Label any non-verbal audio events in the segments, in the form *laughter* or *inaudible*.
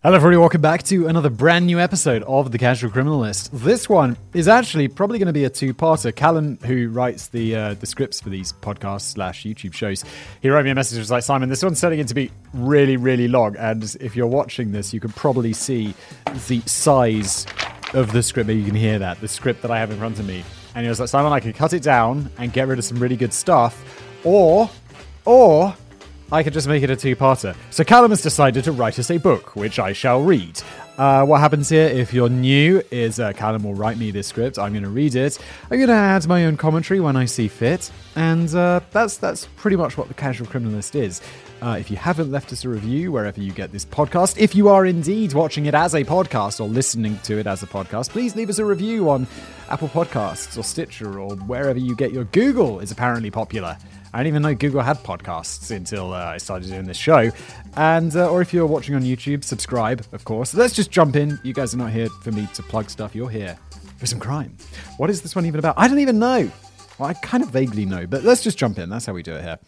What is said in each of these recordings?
Hello, everybody. Welcome back to another brand new episode of The Casual Criminalist. This one is actually probably going to be a two-parter. Callum, who writes the uh, the scripts for these podcasts slash YouTube shows, he wrote me a message. Was like, Simon, this one's turning into be really, really long, and if you're watching this, you can probably see the size of the script. Maybe you can hear that the script that I have in front of me. And he was like, Simon, I can cut it down and get rid of some really good stuff, or, or I could just make it a two parter. So Callum has decided to write us a book, which I shall read. Uh, what happens here, if you're new, is uh, Callum will write me this script. I'm going to read it. I'm going to add my own commentary when I see fit, and uh, that's that's pretty much what the Casual Criminalist is. Uh, if you haven't left us a review wherever you get this podcast, if you are indeed watching it as a podcast or listening to it as a podcast, please leave us a review on Apple Podcasts or Stitcher or wherever you get your Google is apparently popular. I didn't even know Google had podcasts until uh, I started doing this show. And uh, or if you're watching on YouTube, subscribe, of course. Let's just jump in. You guys are not here for me to plug stuff. You're here for some crime. What is this one even about? I don't even know. Well, I kind of vaguely know, but let's just jump in. That's how we do it here.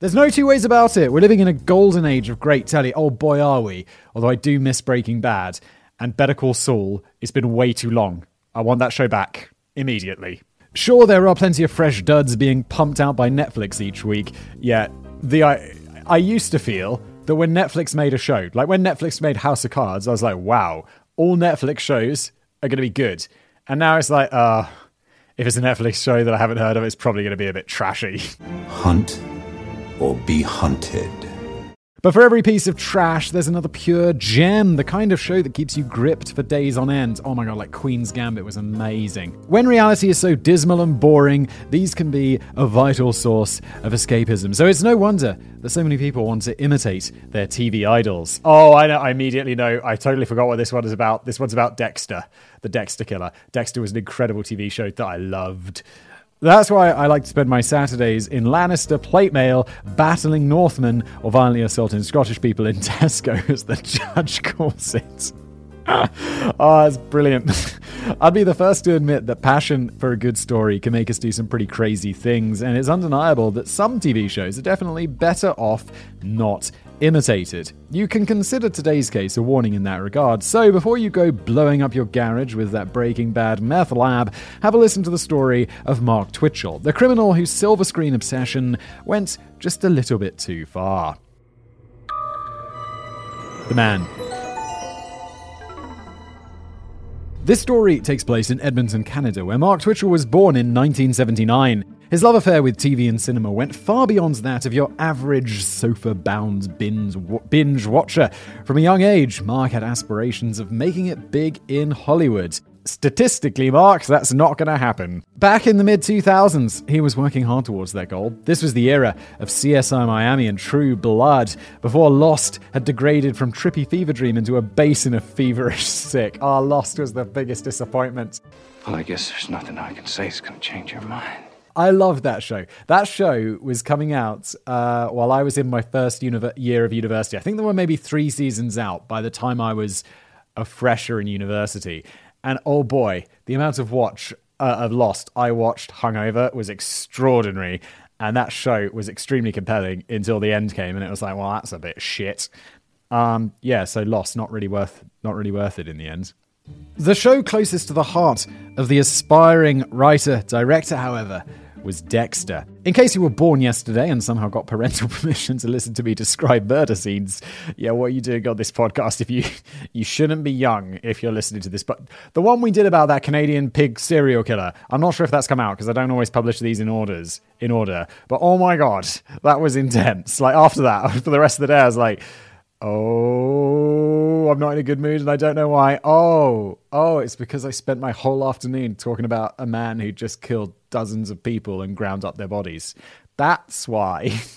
There's no two ways about it. We're living in a golden age of great telly. Oh boy, are we. Although I do miss Breaking Bad and Better Call Saul. It's been way too long. I want that show back immediately. Sure, there are plenty of fresh duds being pumped out by Netflix each week, yet the I, I used to feel that when Netflix made a show, like when Netflix made House of Cards, I was like, wow, all Netflix shows are going to be good. And now it's like, uh, if it's a Netflix show that I haven't heard of, it's probably going to be a bit trashy. Hunt or be hunted. But for every piece of trash, there's another pure gem, the kind of show that keeps you gripped for days on end. Oh my god, like Queen's Gambit was amazing. When reality is so dismal and boring, these can be a vital source of escapism. So it's no wonder that so many people want to imitate their TV idols. Oh, I know, I immediately know. I totally forgot what this one is about. This one's about Dexter, the Dexter killer. Dexter was an incredible TV show that I loved. That's why I like to spend my Saturdays in Lannister plate mail, battling Northmen or violently assaulting Scottish people in *laughs* Tesco, as the judge *laughs* calls it. oh, *laughs* it's brilliant. I'd be the first to admit that passion for a good story can make us do some pretty crazy things, and it's undeniable that some TV shows are definitely better off not imitated. You can consider today's case a warning in that regard, so before you go blowing up your garage with that Breaking Bad meth lab, have a listen to the story of Mark Twitchell, the criminal whose silver screen obsession went just a little bit too far. The Man. This story takes place in Edmonton, Canada, where Mark Twitchell was born in 1979. His love affair with TV and cinema went far beyond that of your average sofa bound binge watcher. From a young age, Mark had aspirations of making it big in Hollywood. Statistically, Mark, that's not going to happen. Back in the mid 2000s, he was working hard towards that goal. This was the era of CSI Miami and True Blood, before Lost had degraded from trippy fever dream into a basin of feverish *laughs* sick. Our oh, Lost was the biggest disappointment. Well, I guess there's nothing I can say that's going to change your mind. I loved that show. That show was coming out uh, while I was in my first year of university. I think there were maybe three seasons out by the time I was a fresher in university. And oh boy, the amount of watch uh, of Lost I watched hungover was extraordinary. And that show was extremely compelling until the end came, and it was like, well, that's a bit shit. Um, yeah, so Lost not really worth not really worth it in the end. The show closest to the heart of the aspiring writer director, however, was Dexter. In case you were born yesterday and somehow got parental *laughs* permission to listen to me describe murder scenes, yeah, what are you doing on this podcast? If you *laughs* you shouldn't be young if you're listening to this, but the one we did about that Canadian pig serial killer, I'm not sure if that's come out because I don't always publish these in orders in order. But oh my god, that was intense. Like after that, *laughs* for the rest of the day, I was like Oh, I'm not in a good mood and I don't know why. Oh, oh, it's because I spent my whole afternoon talking about a man who just killed dozens of people and ground up their bodies. That's why. *laughs*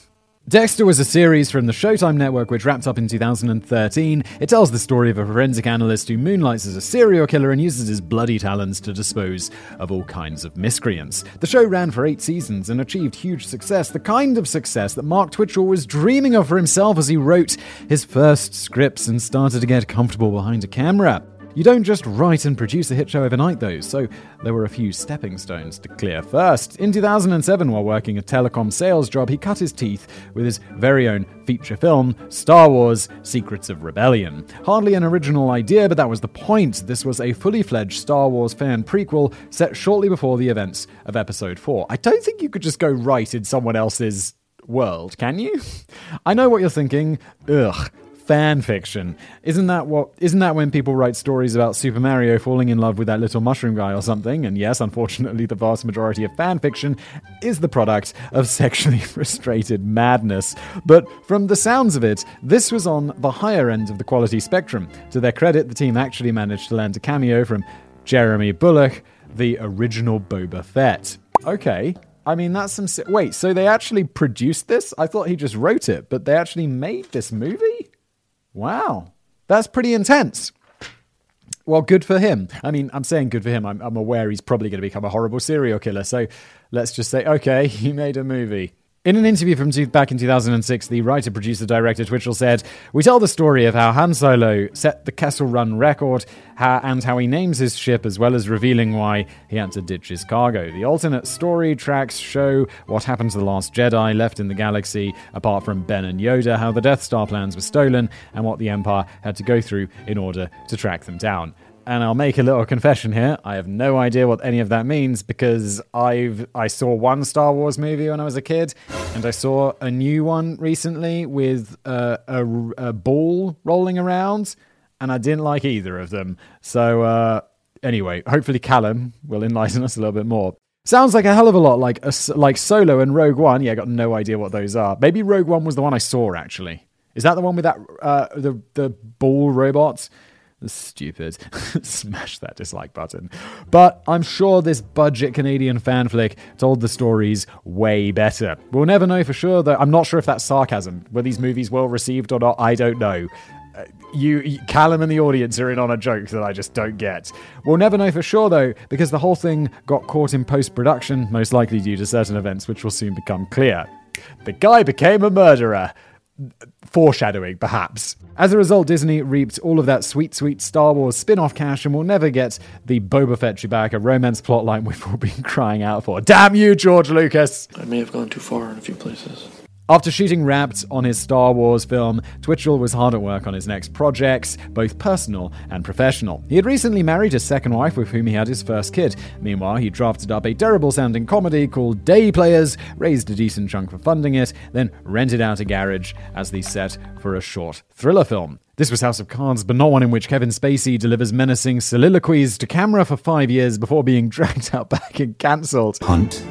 Dexter was a series from the Showtime network which wrapped up in 2013. It tells the story of a forensic analyst who moonlights as a serial killer and uses his bloody talents to dispose of all kinds of miscreants. The show ran for eight seasons and achieved huge success, the kind of success that Mark Twitchell was dreaming of for himself as he wrote his first scripts and started to get comfortable behind a camera. You don't just write and produce a hit show overnight, though, so there were a few stepping stones to clear. First, in 2007, while working a telecom sales job, he cut his teeth with his very own feature film, Star Wars Secrets of Rebellion. Hardly an original idea, but that was the point. This was a fully fledged Star Wars fan prequel set shortly before the events of Episode 4. I don't think you could just go right in someone else's world, can you? *laughs* I know what you're thinking. Ugh fan fiction. Isn't that what isn't that when people write stories about Super Mario falling in love with that little mushroom guy or something? And yes, unfortunately the vast majority of fan fiction is the product of *laughs* sexually frustrated madness. But from the sounds of it, this was on the higher end of the quality spectrum. To their credit, the team actually managed to land a cameo from Jeremy Bulloch, the original Boba Fett. Okay, I mean, that's some. Wait, so they actually produced this? I thought he just wrote it, but they actually made this movie? Wow, that's pretty intense. Well, good for him. I mean, I'm saying good for him. I'm, I'm aware he's probably going to become a horrible serial killer. So let's just say, okay, *laughs* he made a movie. In an interview from back in 2006, the writer, producer, director Twitchell said, We tell the story of how Han Solo set the Kessel Run record how, and how he names his ship, as well as revealing why he had to ditch his cargo. The alternate story tracks show what happened to the last Jedi left in the galaxy, apart from Ben and Yoda, how the Death Star plans were stolen, and what the Empire had to go through in order to track them down and I'll make a little confession here. I have no idea what any of that means because I've I saw one Star Wars movie when I was a kid, and I saw a new one recently with a, a, ball rolling around, and I didn't like either of them. So uh, anyway, hopefully Callum will enlighten us a little bit more. Sounds like a hell of a lot like a, like Solo and Rogue One. Yeah, I got no idea what those are. Maybe Rogue One was the one I saw actually. Is that the one with that uh, the the ball robots? Stupid. *laughs* Smash that dislike button. But I'm sure this budget Canadian fan flick told the stories way better. We'll never know for sure, though. I'm not sure if that's sarcasm. Were these movies well received or not? I don't know. Uh, you, Callum and the audience are in on a joke that I just don't get. We'll never know for sure though, because the whole thing got caught in post production, most likely due to certain events which will soon become clear. The guy became a murderer foreshadowing, perhaps. As a result, Disney reaped all of that sweet, sweet Star Wars spin off cash and will never get the Boba Fett Chewbacca romance plotline *laughs* we've all been crying out for. Damn you, George Lucas! I may have gone too far in a few places. After shooting Wrapped on his Star Wars film, Twitchell was hard at work on his next projects, both personal and professional. He had recently married his second wife, with whom he had his first kid. Meanwhile, he drafted up a terrible sounding comedy called Day Players, raised a decent chunk for funding it, then rented out a garage as the set for a short thriller film. This was House of Cards, but not one in which Kevin Spacey delivers menacing soliloquies to camera for five years before being *laughs* dragged out back and cancelled. Hunt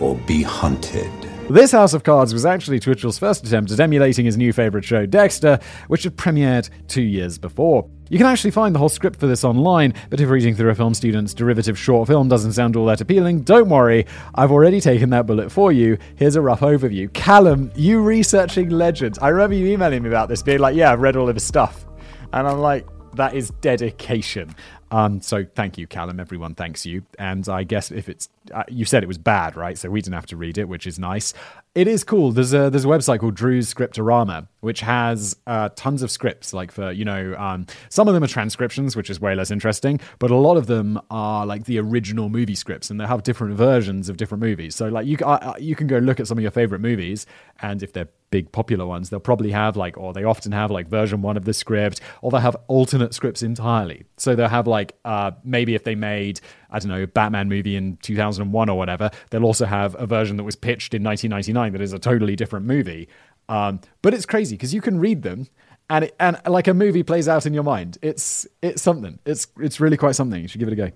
or be hunted. This House of Cards was actually Twitchell's first attempt at emulating his new favourite show, Dexter, which had premiered two years before. You can actually find the whole script for this online, but if reading through a film student's derivative short film doesn't sound all that appealing, don't worry, I've already taken that bullet for you. Here's a rough overview. Callum, you researching legends. I remember you emailing me about this, being like, yeah, I've read all of his stuff. And I'm like, that is dedication. Um, so thank you, Callum. Everyone thanks you. And I guess if it's uh, you said it was bad, right? So we didn't have to read it, which is nice. It is cool. There's a there's a website called Drew's Script-O-Rama, which has uh, tons of scripts. Like for you know, um, some of them are transcriptions, which is way less interesting, but a lot of them are like the original movie scripts, and they have different versions of different movies. So like you uh, you can go look at some of your favorite movies, and if they're big popular ones, they'll probably have like, or they often have like version one of the script, or they'll have alternate scripts entirely. So they'll have like uh, maybe if they made I don't know Batman movie in 2001 or whatever, they'll also have a version that was pitched in 1999 that is a totally different movie. Um, but it's crazy because you can read them. And, it, and like a movie plays out in your mind. It's it's something. It's it's really quite something. You should give it a go.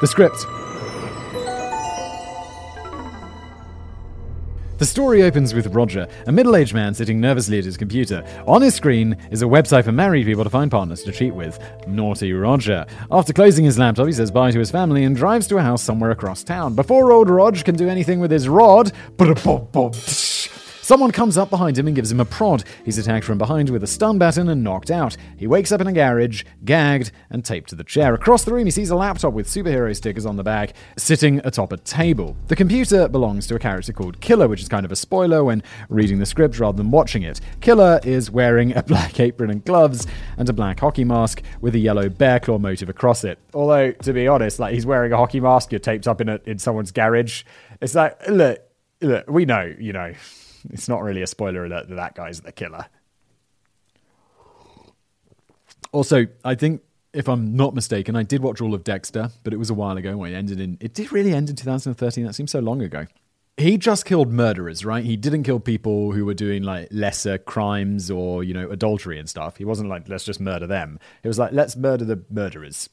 The script. The story opens with Roger, a middle aged man sitting nervously at his computer. On his screen is a website for married people to find partners to cheat with. Naughty Roger. After closing his laptop, he says bye to his family and drives to a house somewhere across town. Before old Rog can do anything with his rod, Someone comes up behind him and gives him a prod. He's attacked from behind with a stun baton and knocked out. He wakes up in a garage, gagged, and taped to the chair. Across the room, he sees a laptop with superhero stickers on the back, sitting atop a table. The computer belongs to a character called Killer, which is kind of a spoiler when reading the script rather than watching it. Killer is wearing a *laughs* black apron and gloves and a black hockey mask with a yellow bear claw motive across it. Although, to be honest, like he's wearing a hockey mask, you're taped up in a, in someone's garage. It's like, look, look, we know, you know, it's not really a spoiler alert that that guy's the killer. Also, I think if I'm not mistaken, I did watch all of Dexter, but it was a while ago when it ended in. It did really end in 2013. That seems so long ago. He just killed murderers, right? He didn't kill people who were doing like lesser crimes or, you know, adultery and stuff. He wasn't like, let's just murder them. It was like, let's murder the murderers.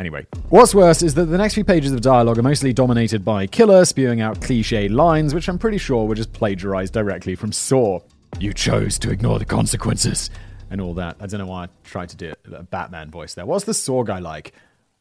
Anyway, what's worse is that the next few pages of dialogue are mostly dominated by Killer spewing out cliche lines, which I'm pretty sure were just plagiarized directly from Saw. You chose to ignore the consequences and all that. I don't know why I tried to do a Batman voice there. What's the Saw guy like?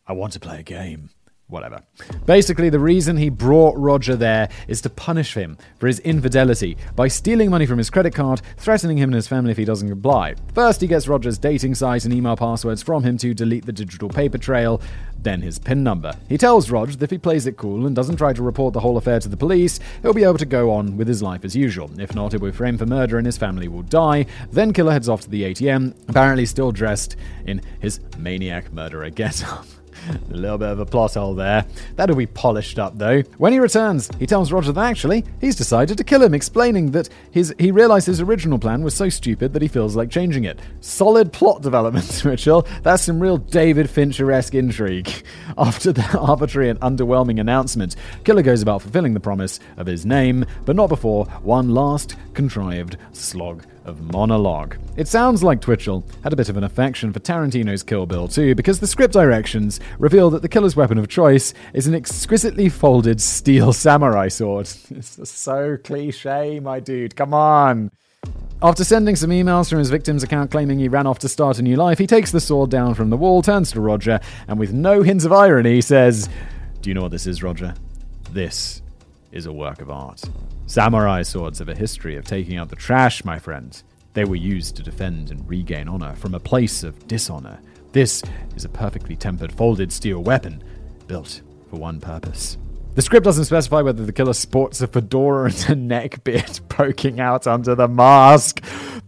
I want to play a game. Whatever. Basically, the reason he brought Roger there is to punish him for his infidelity by stealing money from his credit card, threatening him and his family if he doesn't comply. First, he gets Roger's dating site and email passwords from him to delete the digital paper trail, then his PIN number. He tells Roger that if he plays it cool and doesn't try to report the whole affair to the police, he'll be able to go on with his life as usual. If not, he'll be framed for murder and his family will die. Then Killer heads off to the ATM, apparently still dressed in his maniac murderer getup. A little bit of a plot hole there. That'll be polished up though. When he returns, he tells Roger that actually he's decided to kill him, explaining that his he realized his original plan was so stupid that he feels like changing it. Solid plot development, *laughs* Mitchell. That's some real David Fincher-esque intrigue. *laughs* After the arbitrary and underwhelming announcement, Killer goes about fulfilling the promise of his name, but not before one last contrived slog of monologue. It sounds like Twitchell had a bit of an affection for Tarantino's Kill Bill too, because the script directions reveal that the killer's weapon of choice is an exquisitely folded steel *laughs* samurai sword. It's so cliche, my dude. Come on. After sending some emails from his victim's account claiming he ran off to start a new life, he takes the sword down from the wall, turns to Roger, and with no hints of irony says, Do you know what this is, Roger? This is a work of art. Samurai swords have a history of taking out the trash, my friend. They were used to defend and regain honor from a place of dishonor. This is a perfectly tempered folded steel weapon built for one purpose. The script doesn't specify whether the killer sports a fedora and a neck beard *laughs* poking out under the mask,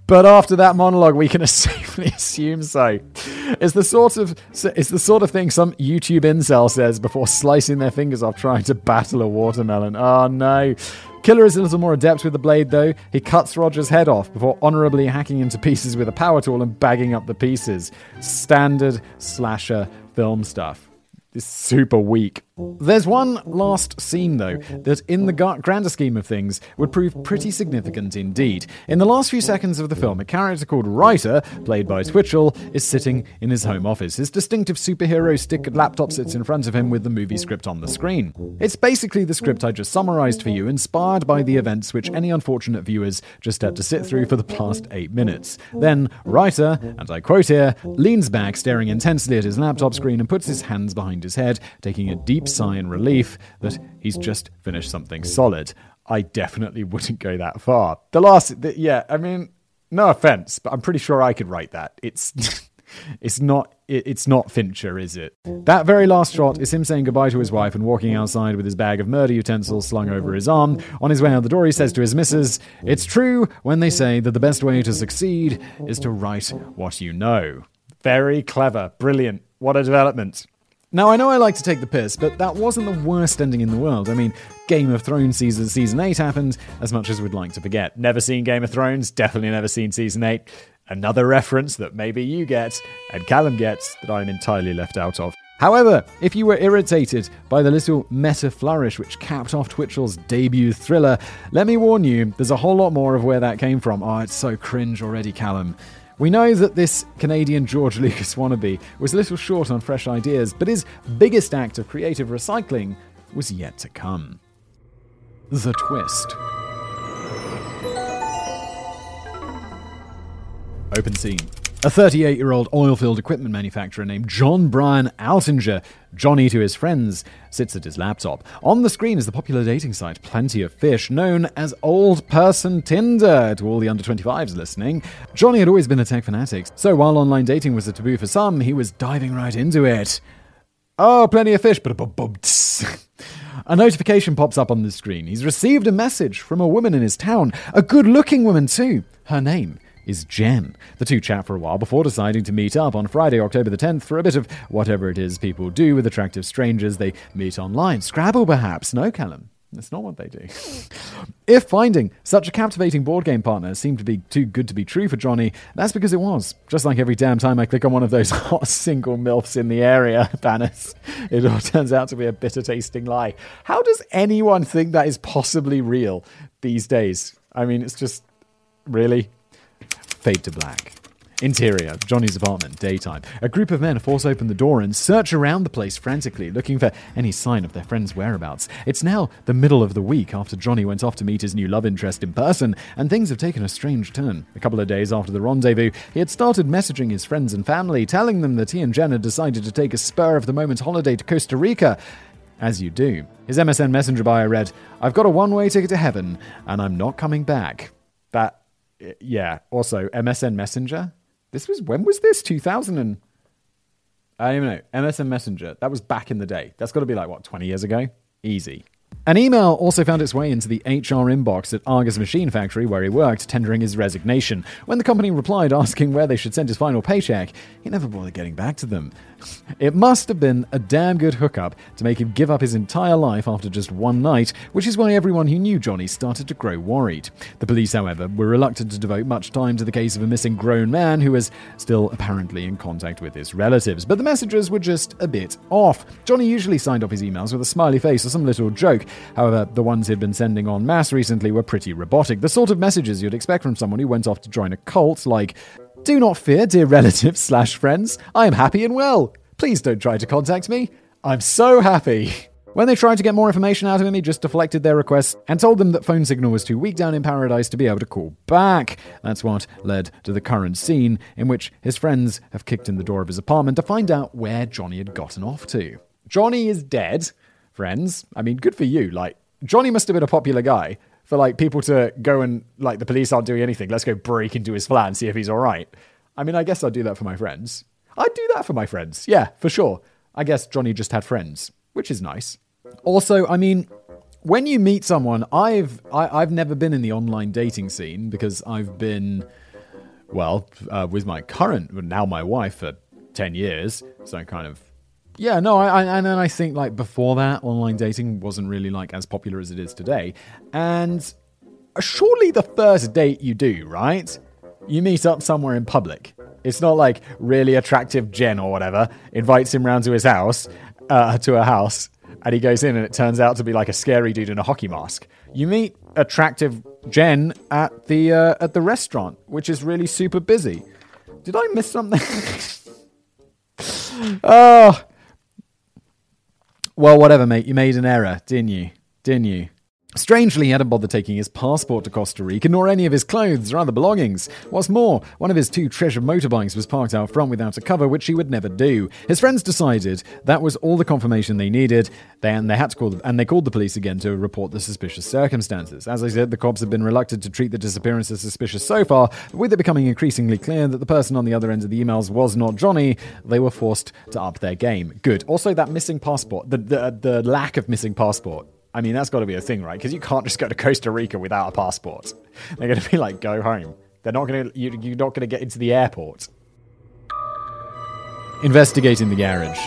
but after that monologue, we can *laughs* safely assume so. It's the sort of it's the sort of thing some YouTube incel says before slicing their fingers off trying to battle a watermelon. Oh no. Killer is a little more adept with the blade, though. He cuts Roger's head off before honorably hacking him to pieces with a power tool and bagging up the pieces. Standard slasher film stuff is super weak. There's one last scene, though, that in the grander scheme of things would prove pretty significant indeed. In the last few seconds of the film, a character called Ryder, played by Twitchell, is sitting in his home office. His distinctive superhero stick laptop sits in front of him with the movie script on the screen. It's basically the script I just summarized for you, inspired by the events which any unfortunate viewers just had to sit through for the past eight minutes. Then, Ryder, and I quote here, leans back, staring intensely at his laptop screen and puts his hands behind his head, taking a deep sigh in relief that he's just finished something solid. I definitely wouldn't go that far. The last, the, yeah, I mean, no offense, but I'm pretty sure I could write that. It's. *laughs* it's not it's not Fincher, is it? That very last shot is him saying goodbye to his wife and walking outside with his bag of murder utensils slung over his arm. On his way out the door, he says to his missus, It's true when they say that the best way to succeed is to write what you know. Very clever, brilliant. What a development. Now, I know I like to take the piss, but that wasn't the worst ending in the world. I mean, Game of Thrones season, season 8 happened, as much as we'd like to forget. Never seen Game of Thrones, definitely never seen season 8. Another reference that maybe you get, and Callum gets, that I'm entirely left out of. However, if you were irritated by the little meta flourish which capped off Twitchell's debut thriller, let me warn you, there's a whole lot more of where that came from. Oh, it's so cringe already, Callum. We know that this Canadian George *laughs* Lucas wannabe was a little short on fresh ideas, but his biggest act of creative recycling was yet to come. The Twist. Open scene. A 38 year old oilfield equipment manufacturer named John Brian Altinger, Johnny to his friends, sits at his laptop. On the screen is the popular dating site Plenty of Fish, known as Old Person Tinder to all the under 25s listening. Johnny had always been a tech fanatic, so while online dating was a taboo for some, he was diving right into it. Oh, plenty of fish, a notification pops up on the screen. He's received a message from a woman in his town, a good looking woman too. Her name is Jen. The two chat for a while before deciding to meet up on Friday, October the 10th, for a bit of whatever it is people do with attractive strangers they meet online. Scrabble, perhaps? No, Callum. That's not what they do. *laughs* if finding such a captivating board game partner seemed to be too good to be true for Johnny, that's because it was. Just like every damn time I click on one of those *laughs* hot single MILFs in the area *laughs* banners, it all turns out to be a bitter tasting lie. How does anyone think that is possibly real these days? I mean, it's just really fade to black. Interior, Johnny's apartment, daytime. A group of men force open the door and search around the place frantically, looking for any sign of their friend's whereabouts. It's now the middle of the week after Johnny went off to meet his new love interest in person, and things have taken a strange turn. A couple of days after the rendezvous, he had started messaging his friends and family, telling them that he and Jen had decided to take a spur of the moment holiday to Costa Rica. As you do. His MSN Messenger bio read, I've got a one way ticket to heaven, and I'm not coming back. That yeah. Also, MSN Messenger. This was when was this? 2000 and I don't even know. MSN Messenger. That was back in the day. That's got to be like what 20 years ago. Easy. An email also found its way into the HR inbox at Argus Machine Factory, where he worked, tendering his resignation. When the company replied asking where they should send his final paycheck, he never bothered getting back to them. It must have been a damn good hookup to make him give up his entire life after just one night, which is why everyone who knew Johnny started to grow worried. The police, however, were reluctant to devote much time to the case of a missing grown man who was still apparently in contact with his relatives, but the messages were just a bit off. Johnny usually signed off his emails with a smiley face or some little joke. However, the ones he'd been sending en masse recently were pretty robotic, the sort of messages you'd expect from someone who went off to join a cult, like, do not fear, dear *laughs* relatives slash friends. I am happy and well. Please don't try to contact me. I'm so happy. *laughs* When they tried to get more information out of him, he just deflected their requests and told them that phone signal was too weak down in paradise to be able to call back. That's what led to the current scene in which his friends have kicked in the door of his apartment to find out where Johnny had gotten off to. Johnny is dead, friends. I mean, good for you. Like, Johnny must have been a popular guy for like people to go and like the police aren't doing anything. Let's go break into his flat and see if he's all right. I mean, I guess I'd do that for my friends. I'd do that for my friends. Yeah, for sure. I guess Johnny just had friends which is nice. Also, I mean, when you meet someone, I've I, have i have never been in the online dating scene because I've been, well, uh, with my current, now my wife for ten years. So I kind of, yeah, no, I, I and then I think like before that, online dating wasn't really like as popular as it is today. And surely the first date you do, right? You meet up somewhere in public. It's not like really attractive Jen or whatever invites him round to his house uh, to her house and he goes in and it turns out to be like a scary dude in a hockey mask. You meet attractive Jen at the uh, at the restaurant, which is really super busy. Did I miss something? oh. *laughs* Well, whatever, mate. You made an error, didn't you? Didn't you? Strangely, he hadn't bothered taking his passport to Costa Rica, nor any of his clothes or other belongings. What's more, one of his two treasured motorbikes was parked out front without a cover, which he would never do. His friends decided that was all the confirmation they needed, and they had to call the, and they called the police again to report the suspicious circumstances. As I said, the cops have been reluctant to treat the disappearance as suspicious so far, but with it becoming increasingly clear that the person on the other end of the emails was not Johnny, they were forced to up their game. Good. Also, that missing passport, the the, the lack of missing passport I mean, that's got to be a thing, right? Because you can't just go to Costa Rica without a passport. They're going to be like, go home. They're not going to. You, you're not going to get into the airport. Investigating the garage.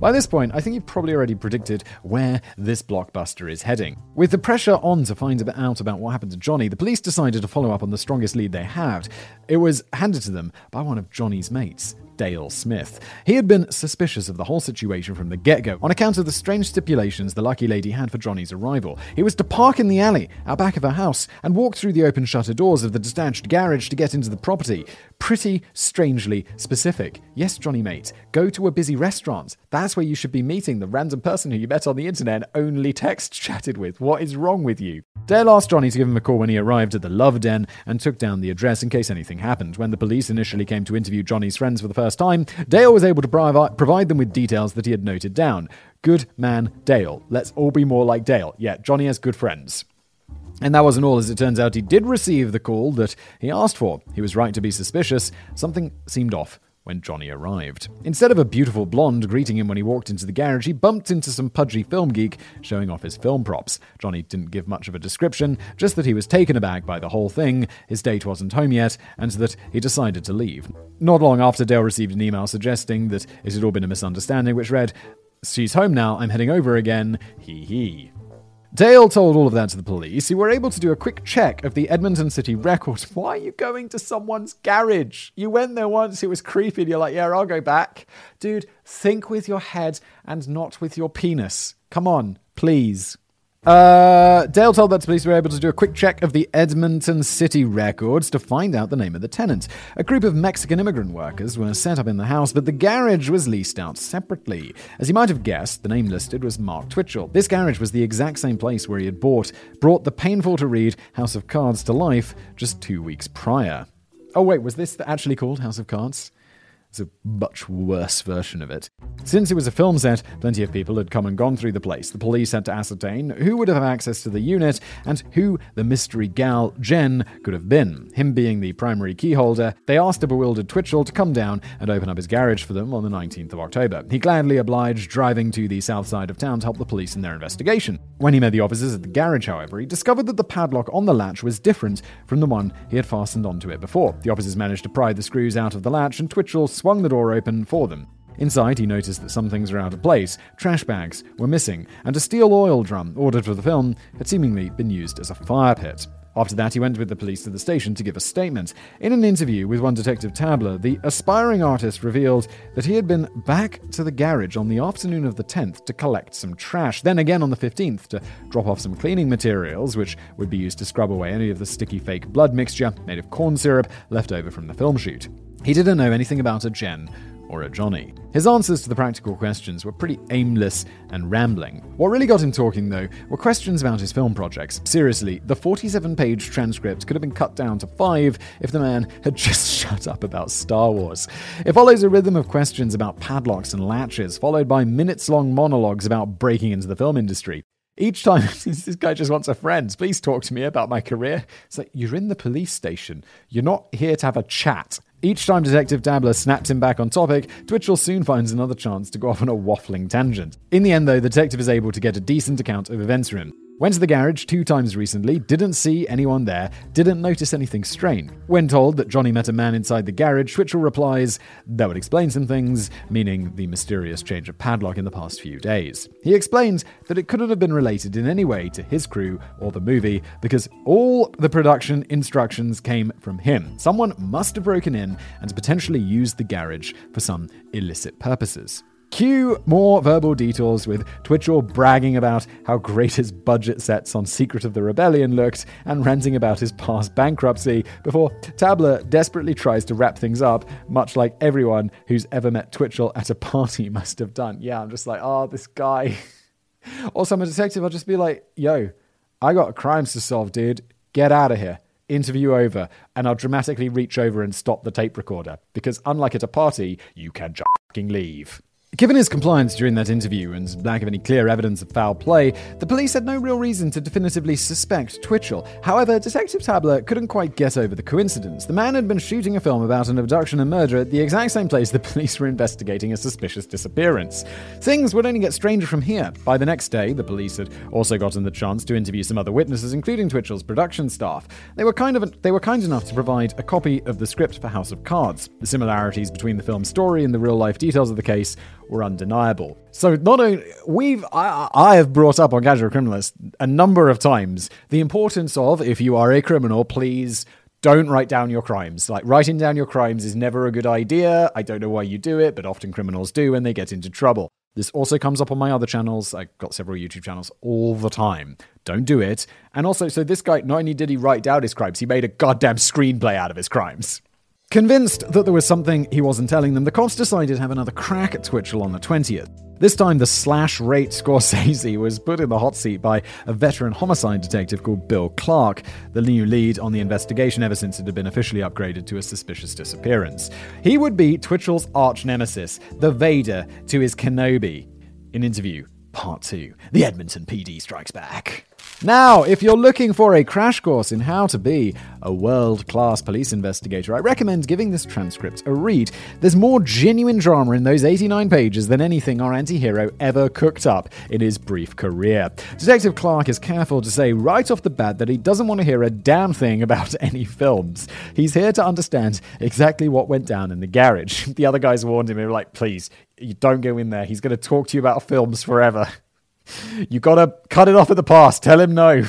By this point, I think you've probably already predicted where this blockbuster is heading. With the pressure on to find out about what happened to Johnny, the police decided to follow up on the strongest lead they had. It was handed to them by one of Johnny's mates, Dale Smith. He had been suspicious of the whole situation from the get go on account of the strange stipulations the lucky lady had for Johnny's arrival. He was to park in the alley out back of her house and walk through the open shutter doors of the detached garage to get into the property. Pretty strangely specific. Yes, Johnny mate, go to a busy restaurant. That's where you should be meeting the random person who you met on the internet and only text chatted with. What is wrong with you? Dale asked Johnny to give him a call when he arrived at the Love Den and took down the address in case anything happened. When the police initially came to interview Johnny's friends for the first time, Dale was able to provi- provide them with details that he had noted down. Good man, Dale. Let's all be more like Dale. Yeah, Johnny has good friends. And that wasn't all, as it turns out he did receive the call that he asked for. He was right to be suspicious. Something seemed off when Johnny arrived. Instead of a beautiful blonde greeting him when he walked into the garage, he bumped into some pudgy film geek showing off his film props. Johnny didn't give much of a description, just that he was taken aback by the whole thing, his date wasn't home yet, and that he decided to leave. Not long after, Dale received an email suggesting that it had all been a misunderstanding, which read, She's home now, I'm heading over again, hee hee. Dale told all of that to the police, who were able to do a quick check of the Edmonton City record. *laughs* Why are you going to someone's garage? You went there once, it was creepy, and you're like, yeah, I'll go back. Dude, think with your head and not with your penis. Come on, please. Uh, Dale told that police were able to do a quick check of the Edmonton City records to find out the name of the tenant. A group of Mexican immigrant workers were set up in the house, but the garage was leased out separately. As you might have guessed, the name listed was Mark Twitchell. This garage was the exact same place where he had bought, brought the painful to read House of Cards to life just two weeks prior. Oh, wait, was this actually called House of Cards? It's a much worse version of it. Since it was a film set, plenty of people had come and gone through the place. The police had to ascertain who would have access to the unit and who the mystery gal, Jen, could have been. Him being the primary keyholder, they asked a bewildered Twitchell to come down and open up his garage for them on the 19th of October. He gladly obliged, driving to the south side of town to help the police in their investigation. When he met the officers at the garage, however, he discovered that the padlock on the latch was different from the one he had fastened onto it before. The officers managed to pry the screws out of the latch, and Twitchell swung the door open for them. Inside, he noticed that some things were out of place, trash bags were missing, and a steel oil drum, ordered for the film, had seemingly been used as a fire pit. After that, he went with the police to the station to give a statement. In an interview with one Detective Tabler, the aspiring artist revealed that he had been back to the garage on the afternoon of the 10th to collect some trash, then again on the 15th to drop off some cleaning materials, which would be used to scrub away any of the sticky fake blood mixture made of corn syrup left over from the film shoot. He didn't know anything about a Jen or a Johnny. His answers to the practical questions were pretty aimless and rambling. What really got him talking, though, were questions about his film projects. Seriously, the 47 page transcript could have been cut down to five if the man had *laughs* just shut up about Star Wars. It follows a rhythm of questions about padlocks and latches, followed by minutes long monologues about breaking into the film industry. Each time, *laughs* this guy just wants a friend. Please talk to me about my career. It's like, you're in the police station. You're not here to have a chat. Each time Detective Tabler snaps him back on topic, Twitchell soon finds another chance to go off on a waffling tangent. In the end, though, the detective is able to get a decent account of events from him. Went to the garage two times recently, didn't see anyone there, didn't notice anything strange. When told that Johnny met a man inside the garage, Twitchell replies, that would explain some things, meaning the mysterious change of padlock in the past few days. He explains that it couldn't have been related in any way to his crew or the movie because all the production instructions came from him. Someone must have broken in and potentially used the garage for some illicit purposes. Cue more verbal detours with Twitchell bragging about how great his budget sets on Secret of the Rebellion looked and ranting about his past bankruptcy before Tabler desperately tries to wrap things up, much like everyone who's ever met Twitchell at a party *laughs* must have done. Yeah, I'm just like, oh, this guy. *laughs* also, I'm a detective. I'll just be like, yo, I got crimes to solve, dude. Get out of here interview over, and I'll dramatically reach over and stop the tape recorder. Because unlike at a party, you can just leave. Given his compliance during that interview and lack of any clear evidence of foul play, the police had no real reason to definitively suspect Twitchell. However, Detective Tabler couldn't quite get over the coincidence. The man had been shooting a film about an abduction and murder at the exact same place the *laughs* police were investigating a suspicious disappearance. Things would only get stranger from here. By the next day, the police had also gotten the chance to interview some other witnesses, including Twitchell's production staff. They were kind of they were kind enough to provide a copy of the script for House of Cards. The similarities between the film's story and the real life details of the case were undeniable. So not only we've I, I have brought up on Casual Criminalist a number of times the importance of if you are a criminal, please don't write down your crimes. Like, writing down your crimes is never a good idea. I don't know why you do it, but often criminals do when they get into trouble. This also comes up on my other channels. I've got several YouTube channels all the time. Don't do it. And also, so this guy, not only did he write down his crimes, he made a goddamn screenplay out of his crimes. Convinced that there was something he wasn't telling them, the cops decided to have another crack at Twitchell on the 20th. This time, the slash rate Scorsese *laughs* was put in the hot seat by a veteran homicide detective called Bill Clark, the new lead on the investigation ever since it had been officially upgraded to a suspicious disappearance. He would be Twitchell's arch nemesis, the Vader to his Kenobi. In interview, part two The Edmonton PD Strikes Back. Now, if you're looking for a crash course in how to be a world class police investigator, I recommend giving this transcript a read. There's more genuine drama in those 89 pages than anything our anti hero ever cooked up in his brief career. Detective Clark is careful to say right off the bat that he doesn't want to hear a damn thing about *laughs* any films. He's here to understand exactly what went down in the garage. *laughs* The other guys warned him, they were like, please, you don't go in there. He's going to talk to you about films forever. *laughs* *laughs* You gotta cut it off at the pass. Tell him no.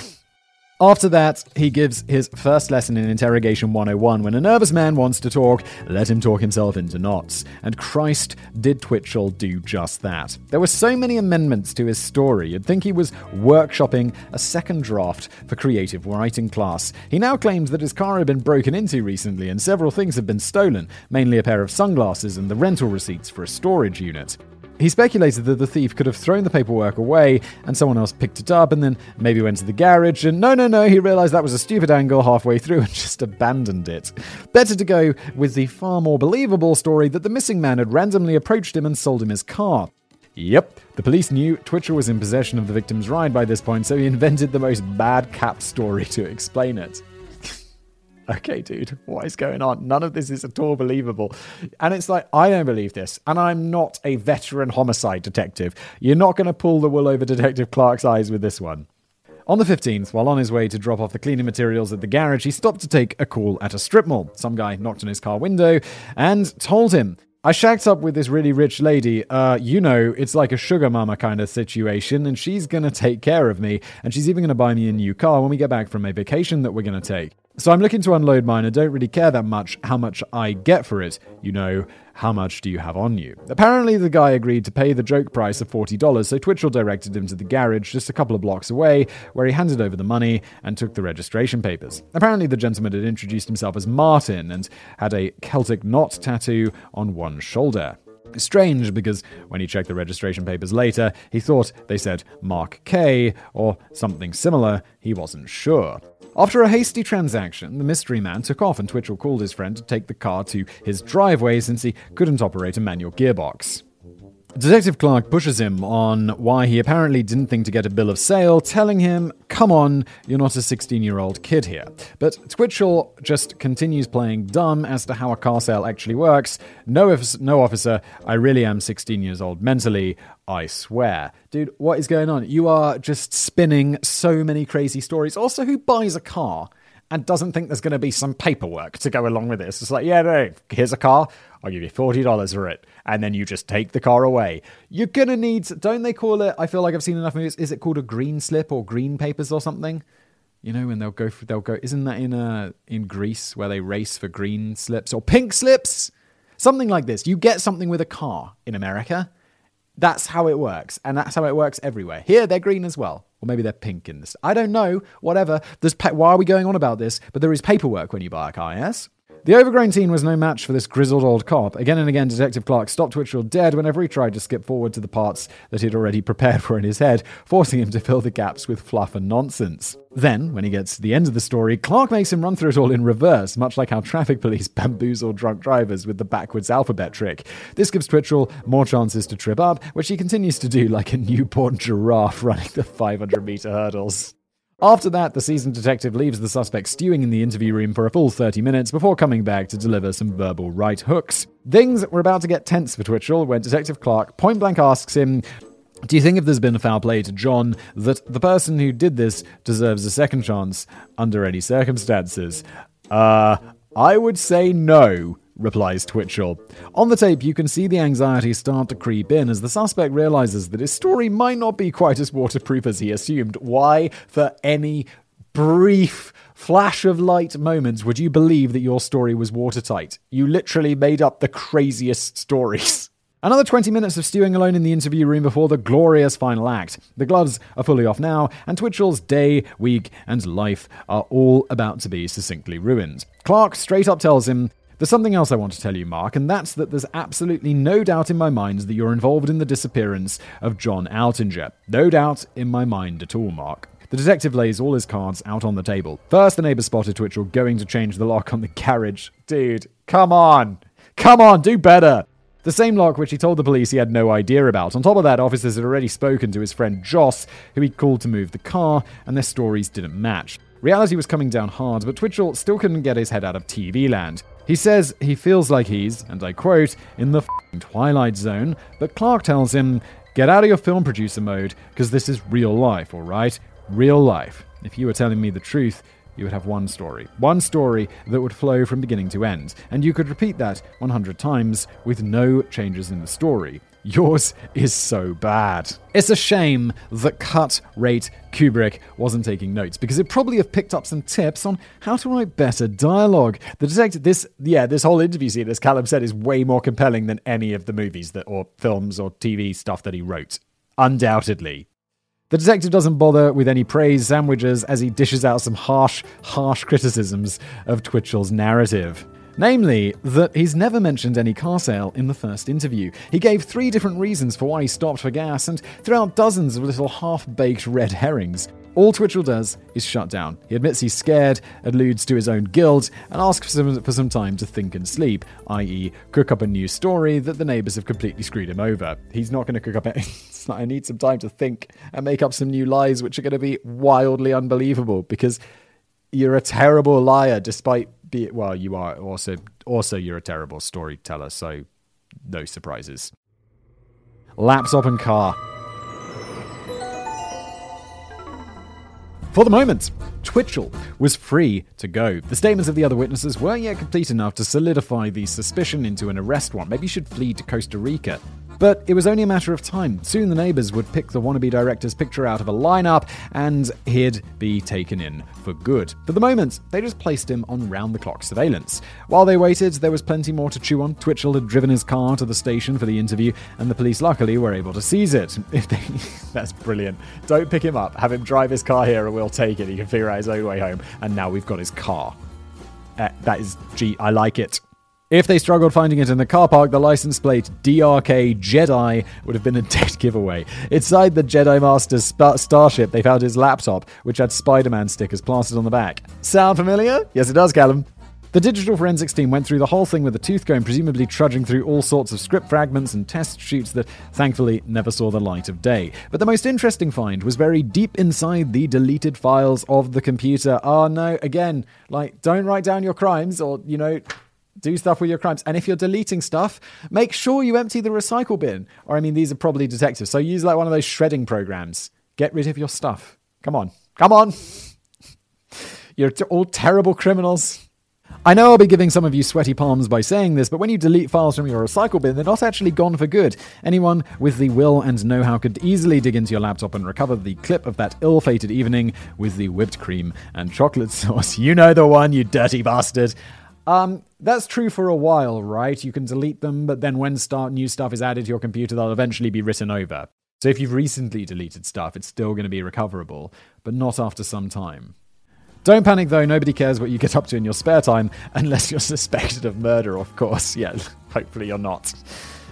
After that, he gives his first lesson in Interrogation 101. When a nervous man wants to talk, let him talk himself into knots. And Christ, did Twitchell do just that. There were so many amendments to his story, you'd think he was workshopping a second draft for creative writing class. He now claims that his car had been broken into recently and several things had been stolen, mainly a pair of sunglasses and the rental receipts for a storage unit. He speculated that the thief could have thrown the paperwork away and someone else picked it up and then maybe went to the garage. And no, no, no, he realized that was a stupid angle halfway through and *laughs* just abandoned it. Better to go with the far more believable story that the missing man had randomly approached him and sold him his car. Yep, the police knew Twitchell was in possession of the victim's ride by this point, so he invented the most bad cap story to explain it *laughs* okay, dude, what is going on? None of this is at all believable. And it's like, I don't believe this. And I'm not a veteran homicide detective. You're not going to pull the wool over Detective Clark's eyes with this one. On the 15th, while on his way to drop off the cleaning materials at the garage, he stopped to take a call at a strip mall. Some guy knocked on his car window and told him, I shacked up with this really rich lady. Uh, you know, it's like a sugar mama kind of situation, and she's gonna take care of me, and she's even gonna buy me a new car when we get back from a vacation that we're gonna take. So I'm looking to unload mine. I don't really care that much how much I get for it. You know, how much do you have on you? Apparently, the guy agreed to pay the joke price of $40, so Twitchell directed him to the garage just a couple of blocks away, where he handed over the money and took the registration papers. Apparently, the gentleman had introduced himself as Martin and had a Celtic knot tattoo on one shoulder. Strange because when he checked the registration papers later, he thought they said Mark K or something similar. He wasn't sure. After a hasty transaction, the mystery man took off and Twitchell called his friend to take the car to his driveway since he couldn't operate a manual gearbox. Detective Clark pushes him on why he apparently didn't think to get a bill of sale, telling him, Come on, you're not a 16 year old kid here. But Twitchell just continues playing dumb as to how a car sale actually works. No, no officer, I really am 16 years old mentally, I swear. Dude, what is going on? You are just spinning so many crazy stories. Also, who buys a car? and doesn't think there's going to be some paperwork to go along with this. It's like, yeah, no, here's a car. I'll give you $40 for it. And then you just take the car away. You're going to need, don't they call it? I feel like I've seen enough movies. Is it called a green slip or green papers or something? You know, when they'll go, for, they'll go, isn't that in, uh, in Greece where they race for green slips or pink slips? Something like this. You get something with a car in America. That's how it works. And that's how it works everywhere. Here, they're green as well. Or maybe they're pink in this. I don't know. Whatever. There's pa- why are we going on about this? But there is paperwork when you buy a car, yes? The overgrown teen was no match for this grizzled old cop. Again and again, Detective Clark stopped Twitchell dead whenever he tried to skip forward to the parts that he'd already *laughs* prepared for in his head, forcing him to fill the gaps with fluff and nonsense. Then, when he gets to the end of the story, Clark makes him run through it all in reverse, much like how traffic police *laughs* bamboozle drunk drivers with the backwards alphabet trick. This gives Twitchell more chances to trip up, which he continues to do like a newborn giraffe *laughs* running the 500 meter hurdles. After that, the seasoned detective leaves the suspect stewing in the interview room for a full 30 minutes before coming back to deliver some verbal right hooks. Things were about to get tense for Twitchell when Detective Clark point blank asks him, do you think if there's been a foul play to John, that the person who did this deserves a second chance under any circumstances? Uh, I would say no, replies Twitchell. On the tape, you can see the anxiety start to creep in as the suspect realizes that his story might not be quite as waterproof as he assumed. Why, for any brief flash of light moments would you believe that your story was watertight. You literally made up the craziest stories. *laughs* Another 20 minutes of stewing alone in the interview room before the glorious final act. The gloves are fully off now, and Twitchell's day, week, and life are all about to be succinctly ruined. Clark straight up tells him, There's something else I want to tell you, Mark, and that's that there's absolutely no doubt in my mind that you're involved in the disappearance of John Altinger. No doubt in my mind at all, Mark. The detective lays all his cards out on the table. First, the neighbor spotted Twitchell going to change the lock on the carriage. Dude, come on. Come on, do better. The same lock which he told the police he had no idea about. On top of that, officers had already spoken to his friend Joss, who he'd called to move the car, and their stories didn't match. Reality was coming down hard, but Twitchell still couldn't get his head out of TV land. He says he feels like he's, and I quote, in the twilight zone, but Clark tells him, get out of your film producer mode, because this is real life, alright? Real life. If you were telling me the truth, you would have one story. One story that would flow from beginning to end. And you could repeat that 100 times with no changes in the story. Yours is so bad. It's a shame that cut rate Kubrick wasn't taking notes because it probably have picked up some tips on how to write better dialogue. The detective, this yeah, this whole interview scene, as Callum said, is way more compelling than any of the movies that or films or TV stuff that he wrote. Undoubtedly. The detective doesn't bother with any praise sandwiches as he dishes out some harsh, harsh criticisms of Twitchell's narrative. Namely, that he's never mentioned any car sale in the first interview. He gave three different reasons for why he stopped for gas and threw out dozens of little half baked red herrings. All Twitchell does is shut down. He admits he's scared, alludes to his own guilt, and asks for some, for some time to think and sleep, i.e., cook up a new story that the neighbors have completely screwed him over. He's not going to cook up any. *laughs* I need some time to think and make up some new lies, which are going to be wildly unbelievable because you're a terrible liar, despite be well, you are also also you're a terrible storyteller. So no surprises. Laptop and car. For the moment, Twitchell was free to go. The statements of the other witnesses weren't yet complete enough to solidify the suspicion into an arrest warrant. Maybe you should flee to Costa Rica. But it was only a matter of time. Soon the neighbors would pick the wannabe director's picture out of a lineup and he'd be taken in for good. For the moment, they just placed him on round the clock surveillance. While they waited, there was plenty more to chew on. Twitchell had driven his car to the station for the interview, and the police luckily were able to seize it. *laughs* They, *laughs* that's brilliant. Don't pick him up. Have him drive his car here, and we'll take it. He can figure out his own way home. And now we've got his car. Uh, that is, gee, I like it. If they struggled finding it in the car park, the license plate DRK Jedi would have been a *laughs* dead giveaway. Inside the Jedi Master's sp- starship, they found his laptop, which had Spider Man stickers plastered on the back. Sound familiar? Yes, it does, Callum. The digital forensics team went through the whole thing with a tooth comb, presumably trudging through all sorts of script fragments and test shoots that thankfully never saw the light of day. But the most interesting find was buried deep inside the deleted files of the computer. Oh no, again, like, don't write down your crimes or, you know, do stuff with your crimes. And if you're deleting stuff, make sure you empty the recycle bin. Or, I mean, these are probably detectives. So use like one of those shredding programs. Get rid of your stuff. Come on. Come on. *laughs* You're all terrible criminals. I know I'll be giving some of you sweaty palms by saying this, but when you delete files from your recycle bin, they're not actually gone for good. Anyone with the will and know how could easily dig into your laptop and recover the clip of that ill fated evening with the whipped cream and chocolate *laughs* sauce. You know the one, you dirty bastard. Um, that's true for a while, right? You can delete them, but then when start new stuff is added to your computer, they'll eventually be written over. So if you've recently deleted stuff, it's still going to be recoverable, but not after some time. Don't panic though, nobody cares what you get up to in your spare time, unless you're *laughs* suspected of murder, of course. Yeah, *laughs* hopefully you're not.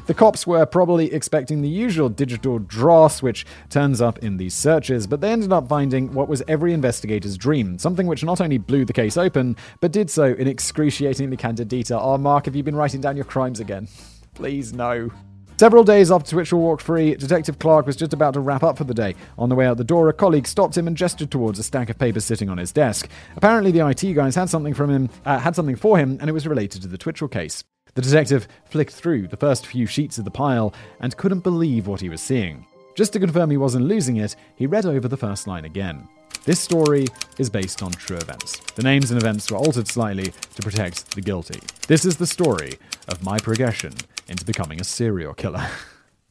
The cops were probably expecting the usual digital dross which turns up in these searches, but they ended up finding what was every investigator's dream something which not only blew the case open, but did so in excruciatingly candid detail. Oh, Mark, have you been writing down your crimes again? Please, no. Several days after Twitchell walked free, Detective Clark was just about to wrap up for the day. On the way out the door, a colleague stopped him and gestured towards a stack of papers sitting on his desk. Apparently, the IT guys had something from him, uh, had something for him, and it was related to the Twitchell case. The detective flicked through the first few sheets of the pile and couldn't believe what he was seeing. Just to confirm he wasn't losing it, he read over the first line again. This story is based on true events. The names and events were altered slightly to protect the guilty. This is the story of my progression into becoming a serial killer.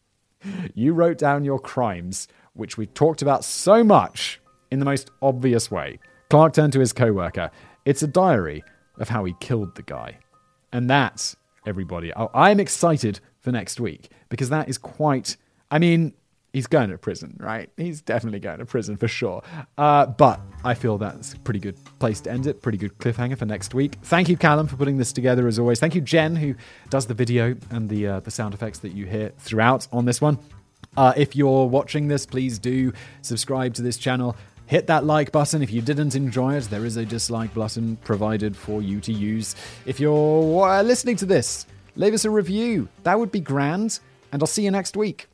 *laughs* you wrote down your crimes, which we talked about so much, in the most obvious way. Clark turned to his coworker. It's a diary of how he killed the guy. And that's everybody. I'm excited for next week because that is quite. I mean, he's going to prison, right? He's definitely going to prison for sure. Uh, but I feel that's a pretty good place to end it. Pretty good cliffhanger for next week. Thank you, Callum, for putting this together as always. Thank you, Jen, who does the video and the uh, the sound effects that you hear throughout on this one. Uh, if you're watching this, please do subscribe to this channel. Hit that like button if you didn't enjoy it. There is a dislike button provided for you to use. If you're uh, listening to this, leave us a review. That would be grand. And I'll see you next week.